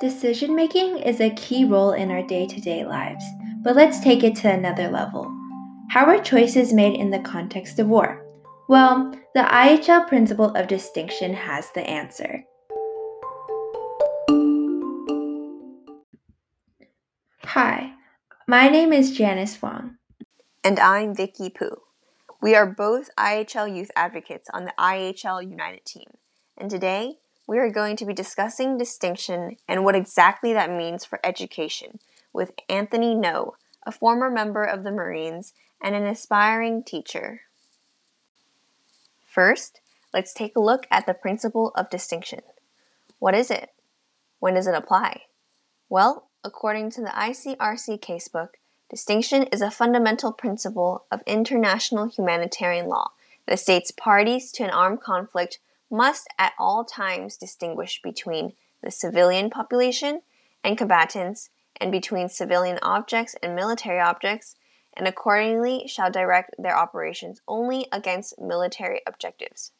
Decision making is a key role in our day to day lives, but let's take it to another level. How are choices made in the context of war? Well, the IHL principle of distinction has the answer. Hi, my name is Janice Wong. And I'm Vicky Poo. We are both IHL youth advocates on the IHL United team. And today, we are going to be discussing distinction and what exactly that means for education with Anthony Ngo, a former member of the Marines and an aspiring teacher. First, let's take a look at the principle of distinction. What is it? When does it apply? Well, according to the ICRC casebook, distinction is a fundamental principle of international humanitarian law that states parties to an armed conflict must at all times distinguish between the civilian population and combatants and between civilian objects and military objects, and accordingly shall direct their operations only against military objectives.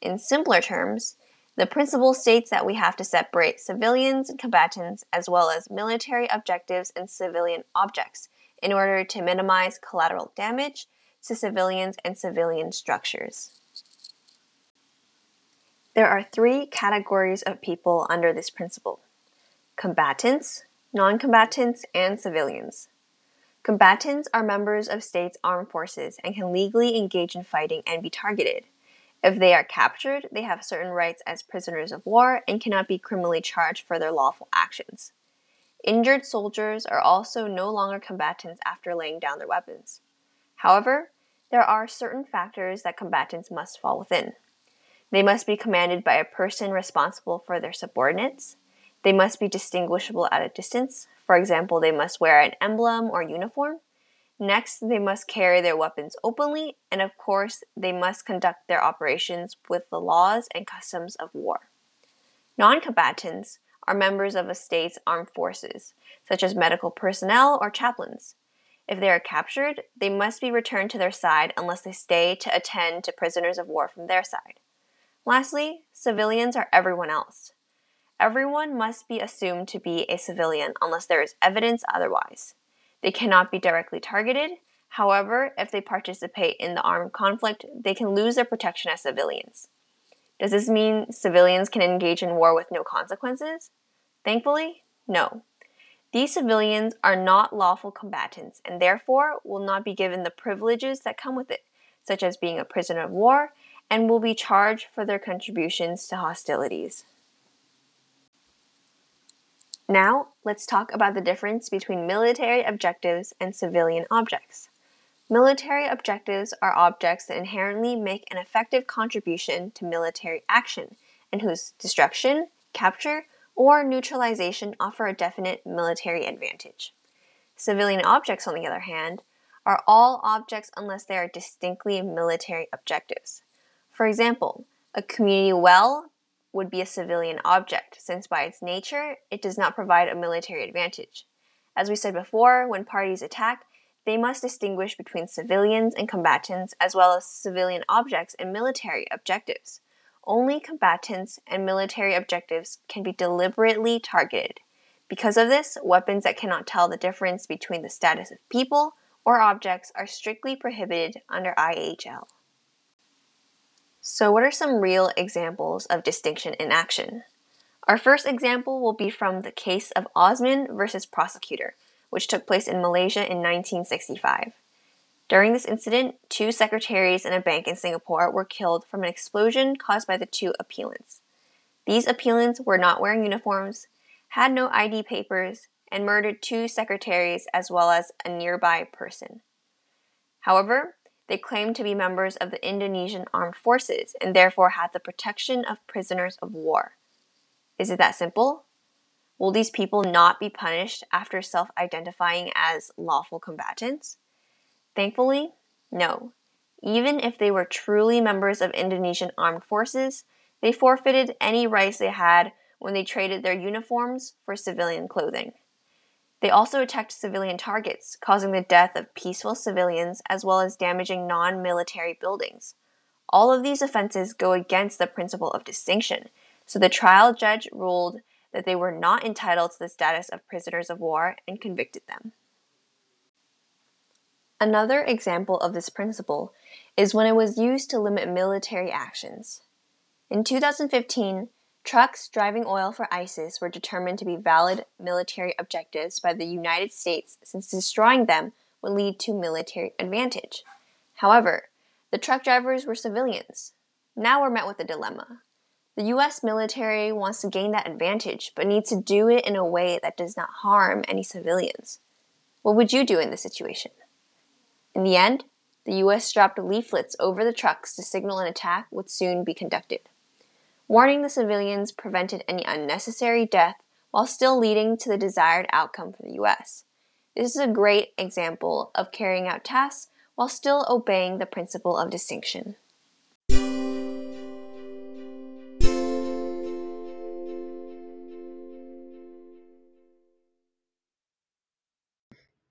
In simpler terms, the principle states that we have to separate civilians and combatants as well as military objectives and civilian objects in order to minimize collateral damage to civilians and civilian structures. There are three categories of people under this principle combatants, non combatants, and civilians. Combatants are members of states' armed forces and can legally engage in fighting and be targeted. If they are captured, they have certain rights as prisoners of war and cannot be criminally charged for their lawful actions. Injured soldiers are also no longer combatants after laying down their weapons. However, there are certain factors that combatants must fall within. They must be commanded by a person responsible for their subordinates. They must be distinguishable at a distance. For example, they must wear an emblem or uniform. Next, they must carry their weapons openly, and of course, they must conduct their operations with the laws and customs of war. Non combatants are members of a state's armed forces, such as medical personnel or chaplains. If they are captured, they must be returned to their side unless they stay to attend to prisoners of war from their side. Lastly, civilians are everyone else. Everyone must be assumed to be a civilian unless there is evidence otherwise. They cannot be directly targeted. However, if they participate in the armed conflict, they can lose their protection as civilians. Does this mean civilians can engage in war with no consequences? Thankfully, no. These civilians are not lawful combatants and therefore will not be given the privileges that come with it, such as being a prisoner of war and will be charged for their contributions to hostilities. Now, let's talk about the difference between military objectives and civilian objects. Military objectives are objects that inherently make an effective contribution to military action and whose destruction, capture, or neutralization offer a definite military advantage. Civilian objects, on the other hand, are all objects unless they are distinctly military objectives. For example, a community well would be a civilian object, since by its nature, it does not provide a military advantage. As we said before, when parties attack, they must distinguish between civilians and combatants, as well as civilian objects and military objectives. Only combatants and military objectives can be deliberately targeted. Because of this, weapons that cannot tell the difference between the status of people or objects are strictly prohibited under IHL. So, what are some real examples of distinction in action? Our first example will be from the case of Osman versus prosecutor, which took place in Malaysia in 1965. During this incident, two secretaries in a bank in Singapore were killed from an explosion caused by the two appellants. These appellants were not wearing uniforms, had no ID papers, and murdered two secretaries as well as a nearby person. However, they claimed to be members of the Indonesian armed forces and therefore had the protection of prisoners of war. Is it that simple? Will these people not be punished after self identifying as lawful combatants? Thankfully, no. Even if they were truly members of Indonesian armed forces, they forfeited any rights they had when they traded their uniforms for civilian clothing. They also attacked civilian targets, causing the death of peaceful civilians as well as damaging non military buildings. All of these offenses go against the principle of distinction, so the trial judge ruled that they were not entitled to the status of prisoners of war and convicted them. Another example of this principle is when it was used to limit military actions. In 2015, trucks driving oil for ISIS were determined to be valid military objectives by the United States since destroying them would lead to military advantage. However, the truck drivers were civilians. Now we're met with a dilemma. The US military wants to gain that advantage, but needs to do it in a way that does not harm any civilians. What would you do in this situation? In the end, the US dropped leaflets over the trucks to signal an attack would soon be conducted. Warning the civilians prevented any unnecessary death while still leading to the desired outcome for the US. This is a great example of carrying out tasks while still obeying the principle of distinction.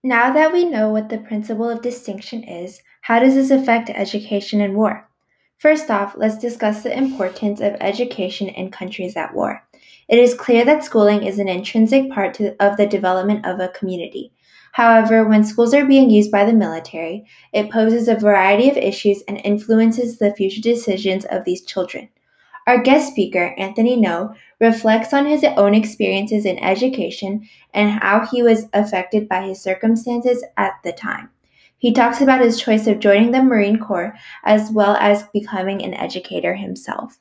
Now that we know what the principle of distinction is, how does this affect education in war? First off, let's discuss the importance of education in countries at war. It is clear that schooling is an intrinsic part to, of the development of a community. However, when schools are being used by the military, it poses a variety of issues and influences the future decisions of these children. Our guest speaker, Anthony Ngo, reflects on his own experiences in education and how he was affected by his circumstances at the time. He talks about his choice of joining the Marine Corps as well as becoming an educator himself.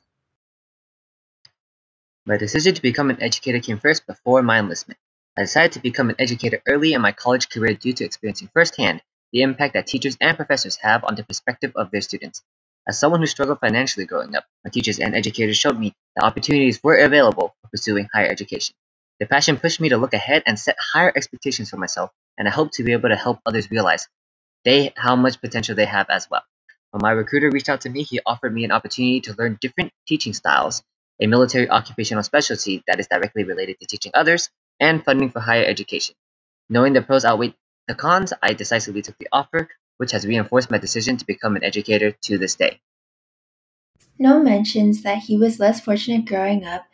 My decision to become an educator came first before my enlistment. I decided to become an educator early in my college career due to experiencing firsthand the impact that teachers and professors have on the perspective of their students. As someone who struggled financially growing up, my teachers and educators showed me that opportunities were available for pursuing higher education. The passion pushed me to look ahead and set higher expectations for myself, and I hope to be able to help others realize they how much potential they have as well. When my recruiter reached out to me, he offered me an opportunity to learn different teaching styles, a military occupational specialty that is directly related to teaching others, and funding for higher education. Knowing the pros outweighed the cons, I decisively took the offer, which has reinforced my decision to become an educator to this day. Ngo mentions that he was less fortunate growing up,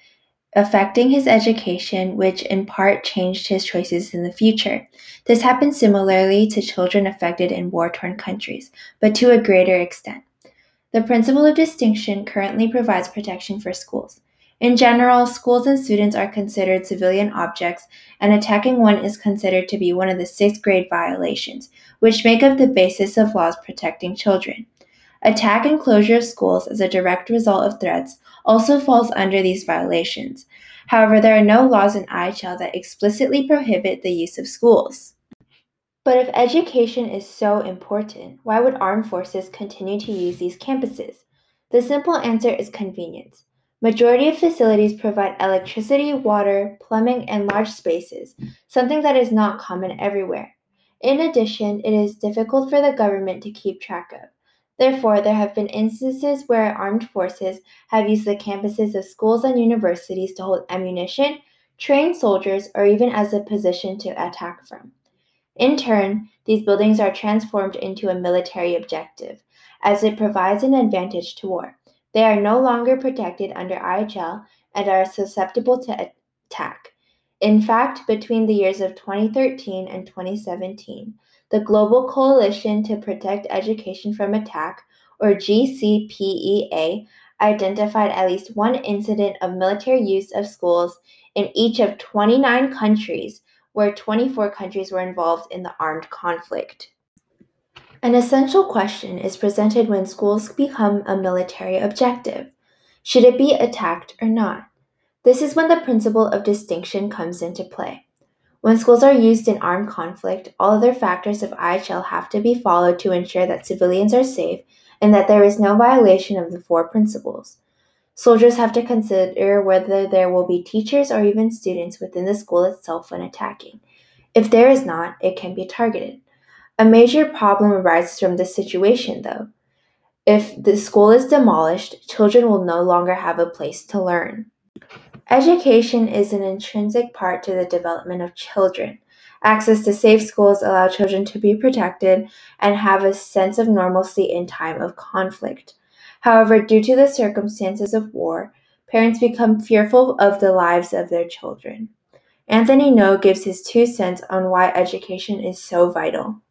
affecting his education, which in part changed his choices in the future. This happens similarly to children affected in war torn countries, but to a greater extent. The principle of distinction currently provides protection for schools. In general, schools and students are considered civilian objects, and attacking one is considered to be one of the six grave violations, which make up the basis of laws protecting children. Attack and closure of schools as a direct result of threats also falls under these violations. However, there are no laws in IHL that explicitly prohibit the use of schools. But if education is so important, why would armed forces continue to use these campuses? The simple answer is convenience. Majority of facilities provide electricity, water, plumbing, and large spaces, something that is not common everywhere. In addition, it is difficult for the government to keep track of. Therefore, there have been instances where armed forces have used the campuses of schools and universities to hold ammunition, train soldiers, or even as a position to attack from. In turn, these buildings are transformed into a military objective, as it provides an advantage to war. They are no longer protected under IHL and are susceptible to attack. In fact, between the years of 2013 and 2017, the Global Coalition to Protect Education from Attack, or GCPEA, identified at least one incident of military use of schools in each of 29 countries, where 24 countries were involved in the armed conflict. An essential question is presented when schools become a military objective. Should it be attacked or not? This is when the principle of distinction comes into play. When schools are used in armed conflict, all other factors of IHL have to be followed to ensure that civilians are safe and that there is no violation of the four principles. Soldiers have to consider whether there will be teachers or even students within the school itself when attacking. If there is not, it can be targeted. A major problem arises from this situation, though. If the school is demolished, children will no longer have a place to learn. Education is an intrinsic part to the development of children. Access to safe schools allow children to be protected and have a sense of normalcy in time of conflict. However, due to the circumstances of war, parents become fearful of the lives of their children. Anthony Ngo gives his two cents on why education is so vital.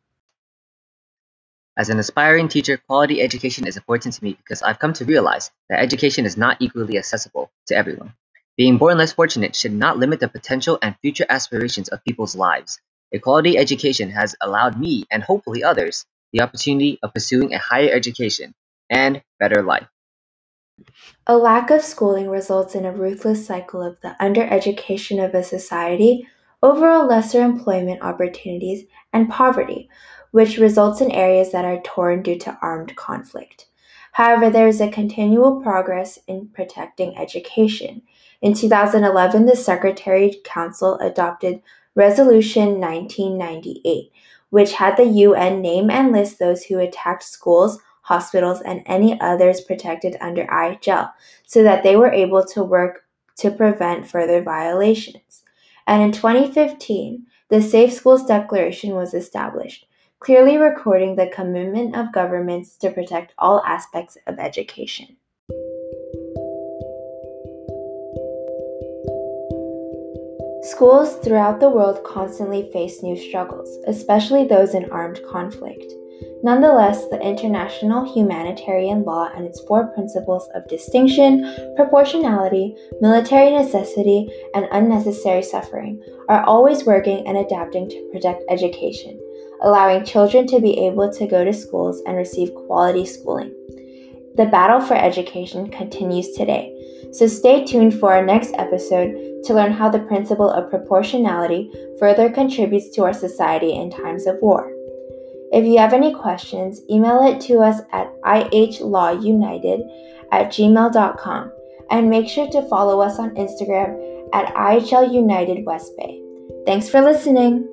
As an aspiring teacher, quality education is important to me because I've come to realize that education is not equally accessible to everyone. Being born less fortunate should not limit the potential and future aspirations of people's lives. A quality education has allowed me, and hopefully others, the opportunity of pursuing a higher education and better life. A lack of schooling results in a ruthless cycle of the undereducation of a society, overall lesser employment opportunities, and poverty, which results in areas that are torn due to armed conflict. However, there is a continual progress in protecting education. In 2011, the Security Council adopted Resolution 1998, which had the UN name and list those who attacked schools, hospitals, and any others protected under IHL so that they were able to work to prevent further violations. And in 2015, the Safe Schools Declaration was established, clearly recording the commitment of governments to protect all aspects of education. Schools throughout the world constantly face new struggles, especially those in armed conflict. Nonetheless, the international humanitarian law and its four principles of distinction, proportionality, military necessity, and unnecessary suffering are always working and adapting to protect education allowing children to be able to go to schools and receive quality schooling. The battle for education continues today, so stay tuned for our next episode to learn how the principle of proportionality further contributes to our society in times of war. If you have any questions, email it to us at ihlawunited at gmail.com and make sure to follow us on Instagram at IHL United West Bay. Thanks for listening!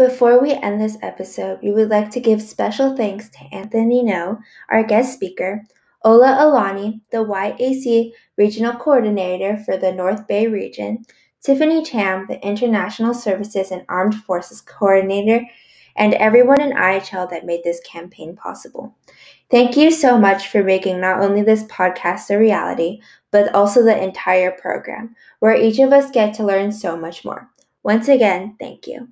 Before we end this episode, we would like to give special thanks to Anthony Ngo, our guest speaker, Ola Alani, the YAC Regional Coordinator for the North Bay region, Tiffany Tam, the International Services and Armed Forces Coordinator, and everyone in IHL that made this campaign possible. Thank you so much for making not only this podcast a reality, but also the entire program, where each of us get to learn so much more. Once again, thank you.